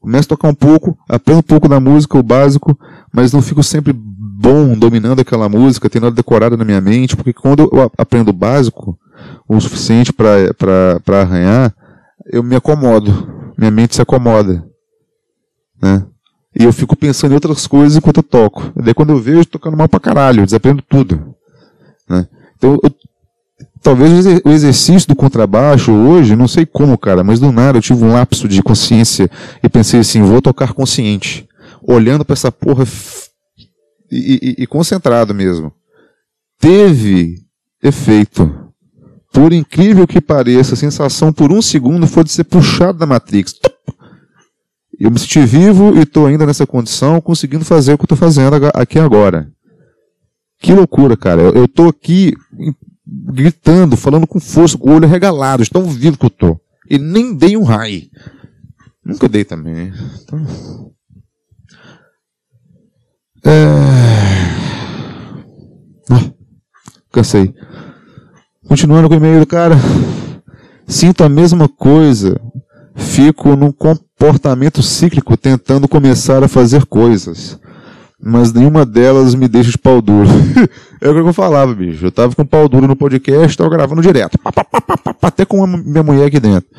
Speaker 1: Começo a tocar um pouco, aprendo um pouco da música, o básico, mas não fico sempre bom dominando aquela música, tendo ela decorada na minha mente, porque quando eu aprendo o básico, o suficiente para arranhar, eu me acomodo, minha mente se acomoda. Né? E eu fico pensando em outras coisas enquanto eu toco. Daí quando eu vejo, tocando mal pra caralho, desaprendo tudo. Né? Então eu Talvez o exercício do contrabaixo hoje, não sei como, cara, mas do nada eu tive um lapso de consciência e pensei assim, vou tocar consciente. Olhando para essa porra e, e, e concentrado mesmo. Teve efeito. Por incrível que pareça, a sensação por um segundo foi de ser puxado da Matrix. Eu me senti vivo e estou ainda nessa condição, conseguindo fazer o que estou fazendo aqui agora. Que loucura, cara. Eu estou aqui gritando, falando com força, com o olho regalado, estão ouvindo que eu tô. E nem dei um raio. Nunca dei também. Então... É... Ah, cansei. Continuando com o e-mail do cara. Sinto a mesma coisa. Fico num comportamento cíclico tentando começar a fazer coisas mas nenhuma delas me deixa de pau duro. é o que eu falava, bicho. Eu tava com pau duro no podcast, tava gravando direto. Pá, pá, pá, até com a minha mulher aqui dentro.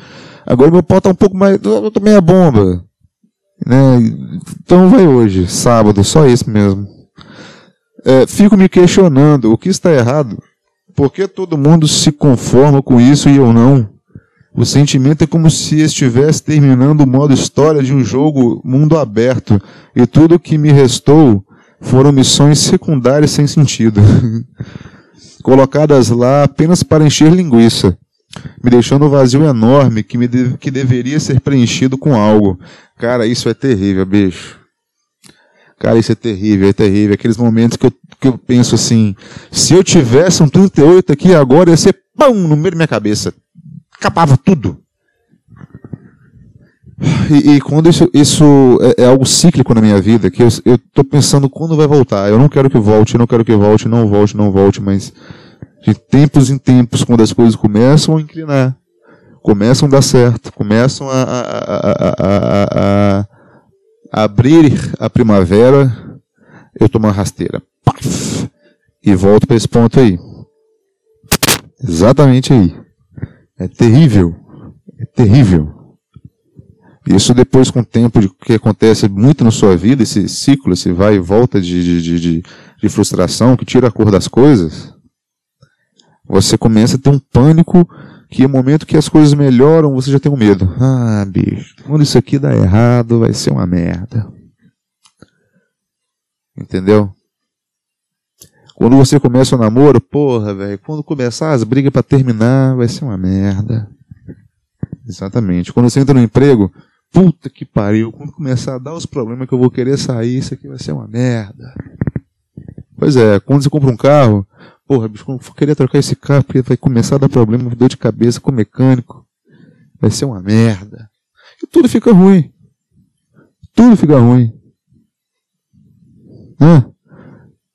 Speaker 1: Agora meu pau tá um pouco mais. Eu tô meia bomba. Né? Então vai hoje, sábado, só isso mesmo. É, fico me questionando o que está errado. Por que todo mundo se conforma com isso e eu não? O sentimento é como se estivesse terminando o modo história de um jogo mundo aberto, e tudo que me restou foram missões secundárias sem sentido, colocadas lá apenas para encher linguiça, me deixando um vazio enorme que, me de, que deveria ser preenchido com algo. Cara, isso é terrível, bicho. Cara, isso é terrível, é terrível. Aqueles momentos que eu, que eu penso assim: se eu tivesse um 38 aqui agora, ia ser pão no meio da minha cabeça. Acabava tudo. E, e, quando isso, isso é, é, algo cíclico na minha vida, que eu, tô pensando quando vai voltar. Eu não quero que volte, não quero que volte, não volte, não volte, mas de tempos em tempos, quando as coisas começam a inclinar, começam a dar certo, começam a, a, a, a abrir a primavera, eu tomo uma rasteira. Paf! E volto para esse ponto aí. Exatamente aí. É terrível. É terrível. Isso depois, com o tempo de, que acontece muito na sua vida, esse ciclo, esse vai e volta de, de, de, de frustração que tira a cor das coisas, você começa a ter um pânico que no momento que as coisas melhoram, você já tem um medo. Ah, bicho, quando isso aqui dá errado, vai ser uma merda. Entendeu? Quando você começa o namoro, porra, velho, quando começar as brigas para terminar, vai ser uma merda. Exatamente. Quando você entra no emprego, puta que pariu, quando começar a dar os problemas que eu vou querer sair, isso aqui vai ser uma merda. Pois é, quando você compra um carro, porra, bicho, quando eu querer trocar esse carro, porque vai começar a dar problema, dor de cabeça com o mecânico, vai ser uma merda. E tudo fica ruim. Tudo fica ruim. Hã?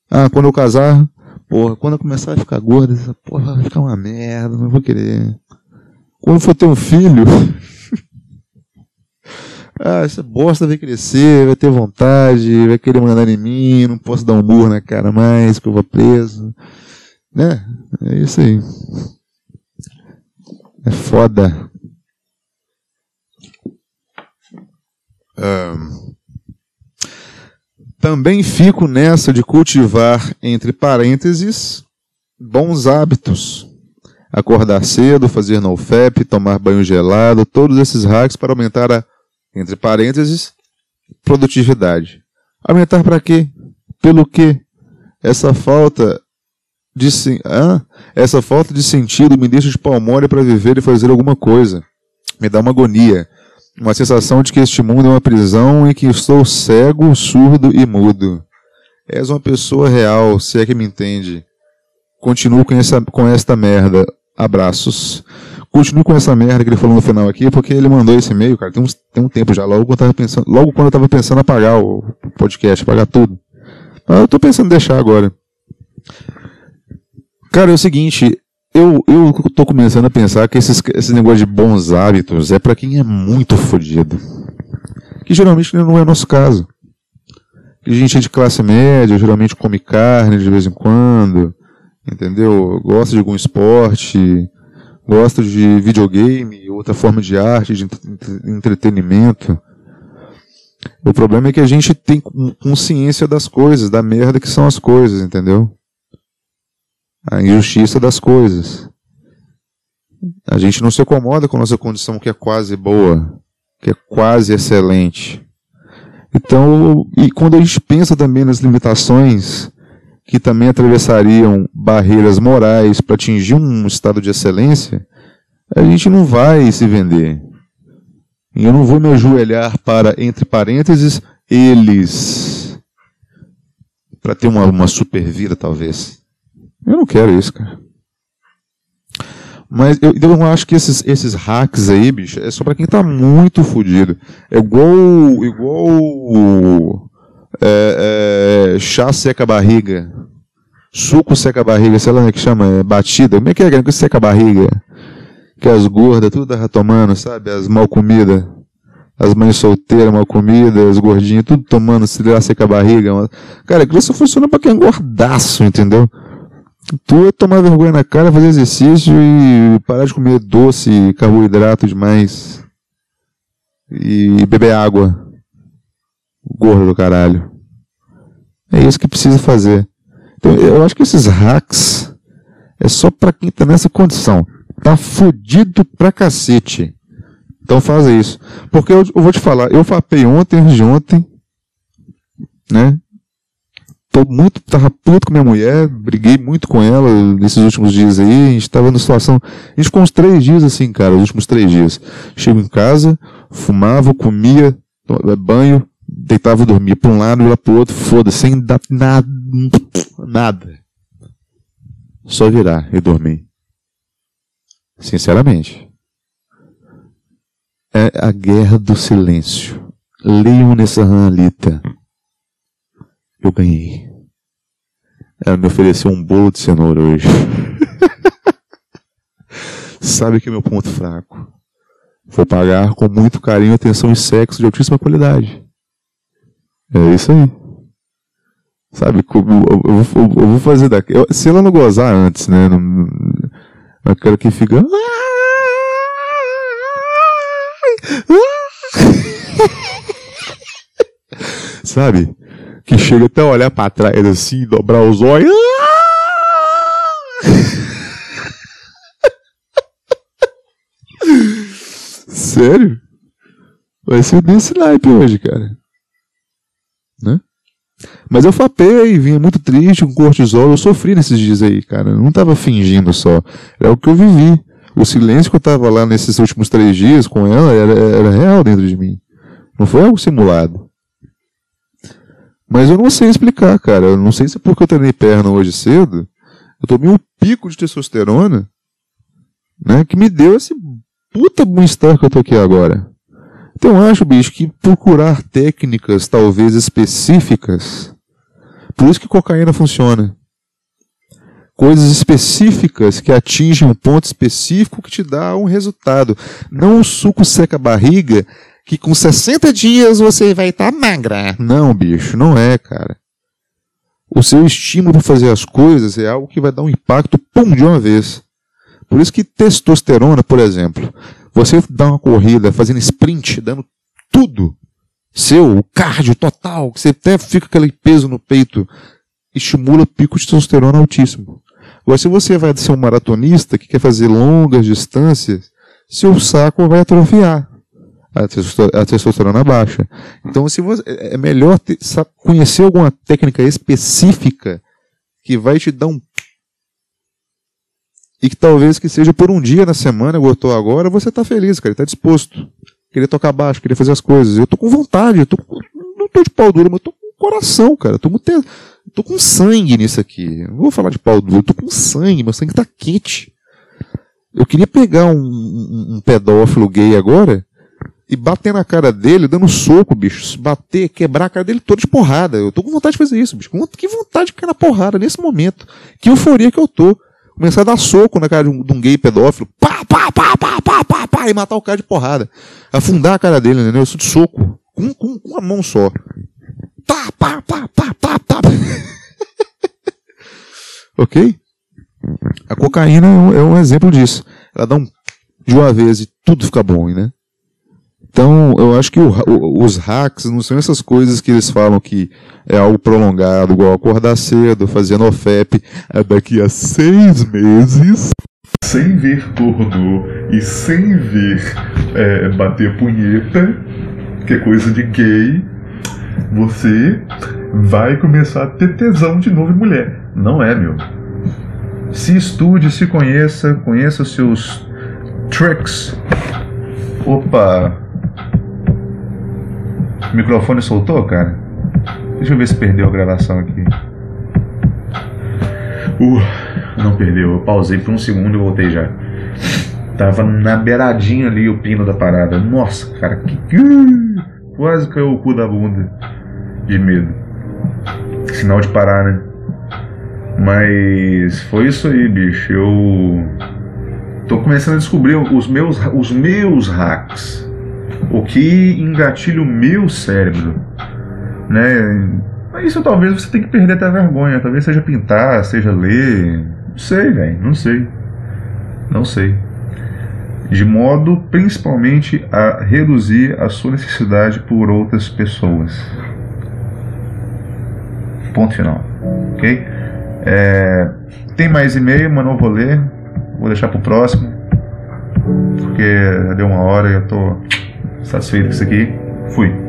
Speaker 1: Ah, quando eu casar, porra, quando eu começar a ficar gorda, essa porra vai ficar uma merda, não vou querer. Quando for ter um filho, Ah, essa bosta vai crescer, vai ter vontade, vai querer mandar em mim, não posso dar um murro na cara mais, que eu vou preso. Né? É isso aí. É foda. Um, também fico nessa de cultivar, entre parênteses, bons hábitos. Acordar cedo, fazer nofap, tomar banho gelado, todos esses hacks para aumentar a entre parênteses, produtividade. Aumentar para quê? Pelo quê? Essa falta de ah, essa falta de sentido me deixa de mole para viver e fazer alguma coisa. Me dá uma agonia, uma sensação de que este mundo é uma prisão em que estou cego, surdo e mudo. És uma pessoa real, se é que me entende. Continuo com essa com esta merda. Abraços. Continue com essa merda que ele falou no final aqui, porque ele mandou esse e-mail, cara, tem, uns, tem um tempo já, logo quando eu tava pensando, logo quando eu tava pensando em apagar o podcast, apagar tudo. Mas eu tô pensando em deixar agora. Cara, é o seguinte, eu, eu tô começando a pensar que esses, esse negócio de bons hábitos é para quem é muito fodido. Que geralmente não é o nosso caso. Que a gente é de classe média, geralmente come carne de vez em quando, entendeu? Gosta de algum esporte, gosta de videogame, outra forma de arte, de entretenimento. O problema é que a gente tem consciência das coisas, da merda que são as coisas, entendeu? A injustiça das coisas. A gente não se acomoda com a nossa condição que é quase boa, que é quase excelente. Então, e quando a gente pensa também nas limitações que também atravessariam barreiras morais para atingir um estado de excelência, a gente não vai se vender. E eu não vou me ajoelhar para, entre parênteses, eles. Para ter uma, uma super vida, talvez. Eu não quero isso, cara. Mas eu, eu acho que esses, esses hacks aí, bicho, é só para quem tá muito fodido. É igual. igual é, é, chá seca barriga, suco seca barriga, sei lá o que chama, é batida. Como é que é que seca barriga? Que as gordas, tudo tava tomando, sabe? As mal comidas. As mães solteiras, mal comidas, os gordinhos, tudo tomando, se lá seca barriga. Cara, só funciona pra quem é gordaço, entendeu? Tu é tomar vergonha na cara, fazer exercício e parar de comer doce, carboidrato demais. E beber água. Gordo do caralho. É isso que precisa fazer. Então, eu acho que esses hacks é só para quem tá nessa condição. Tá fudido pra cacete. Então faz isso. Porque eu, eu vou te falar, eu vapei ontem, antes de ontem, né? Tô muito, tava puto com minha mulher, briguei muito com ela nesses últimos dias aí, a gente tava numa situação, a gente ficou uns três dias assim, cara, os últimos três dias. Chego em casa, fumava, comia, banho, deitava e dormia pra um lado e lá pro outro, foda sem dar nada, nada. Só virar e dormir. Sinceramente. É a guerra do silêncio. Leiam nessa ranalita. Eu ganhei. Ela me ofereceu um bolo de cenoura hoje. Sabe que é meu ponto fraco. Vou pagar com muito carinho, atenção e sexo de altíssima qualidade. É isso aí. Sabe, eu, eu, eu, eu vou fazer daqui. se ela não gozar antes, né? Não, eu quero que fica. Sabe? Que chega até olhar para trás assim, dobrar os olhos. Sério? Vai ser desse naipe hoje, cara. Né? Mas eu fapei, vinha muito triste com cortisol. Eu sofri nesses dias aí, cara. Eu não tava fingindo só. É o que eu vivi. O silêncio que eu tava lá nesses últimos três dias com ela era, era real dentro de mim. Não foi algo simulado. Mas eu não sei explicar, cara. Eu não sei se é porque eu treinei perna hoje cedo, eu tomei um pico de testosterona, né, que me deu esse puta bem-estar que eu tô aqui agora. Então eu acho, bicho, que procurar técnicas talvez específicas, por isso que cocaína funciona. Coisas específicas que atingem um ponto específico que te dá um resultado. Não o suco seca a barriga que com 60 dias você vai estar tá magra. Não, bicho, não é, cara. O seu estímulo para fazer as coisas é algo que vai dar um impacto, pum, de uma vez. Por isso que testosterona, por exemplo, você dá uma corrida fazendo sprint, dando tudo, seu, o cardio total, que você até fica aquele peso no peito, estimula pico de testosterona altíssimo. Agora, se você vai ser um maratonista que quer fazer longas distâncias, seu saco vai atrofiar a testosterona baixa. Então, se você, é, é melhor ter, conhecer alguma técnica específica que vai te dar um e que talvez que seja por um dia na semana, gostou agora, você está feliz, cara, está disposto. Queria tocar baixo, queria fazer as coisas. Eu tô com vontade, eu tô não tô de pau duro, mas eu tô com coração, cara. Tô te, tô com sangue nisso aqui. Não vou falar de pau duro, eu tô com sangue, meu sangue tá quente. Eu queria pegar um, um, um pedófilo gay agora e bater na cara dele, dando soco, bicho. Bater, quebrar a cara dele toda de porrada. Eu tô com vontade de fazer isso, bicho. Que vontade de cair na porrada nesse momento. Que euforia que eu tô. Começar a dar soco na cara de um, de um gay pedófilo. Pá, pá, pá, pá, pá, pá, pá, e matar o cara de porrada. Afundar a cara dele, entendeu? Eu sou de soco. Com, com, com uma mão só. Pá, pá, pá, pá, pá, pá. ok? A cocaína é um, é um exemplo disso. Ela dá um de uma vez e tudo fica bom, né? Então, eu acho que o, o, os hacks não são essas coisas que eles falam que é algo prolongado, igual acordar cedo, fazendo OFEP é daqui a seis meses.
Speaker 2: Sem ver pornô e sem ver é, bater punheta, que é coisa de gay, você vai começar a ter tesão de novo em mulher. Não é, meu. Se estude, se conheça, conheça os seus tricks. Opa, o microfone soltou, cara? Deixa eu ver se perdeu a gravação aqui. Uh, não perdeu. Eu pausei por um segundo e voltei já. Tava na beiradinha ali o pino da parada. Nossa, cara, que. Quase caiu o cu da bunda. De medo. Sinal de parar, né? Mas foi isso aí, bicho. Eu tô começando a descobrir os meus, os meus hacks o que engatilha o meu cérebro, né? Isso talvez você tenha que perder até a vergonha, talvez seja pintar, seja ler, não sei, velho, não sei, não sei. De modo principalmente a reduzir a sua necessidade por outras pessoas. Ponto final, ok? É, tem mais e-mail, mas não vou ler, vou deixar pro próximo, porque já deu uma hora e eu tô satisfeito com isso aqui. Fui.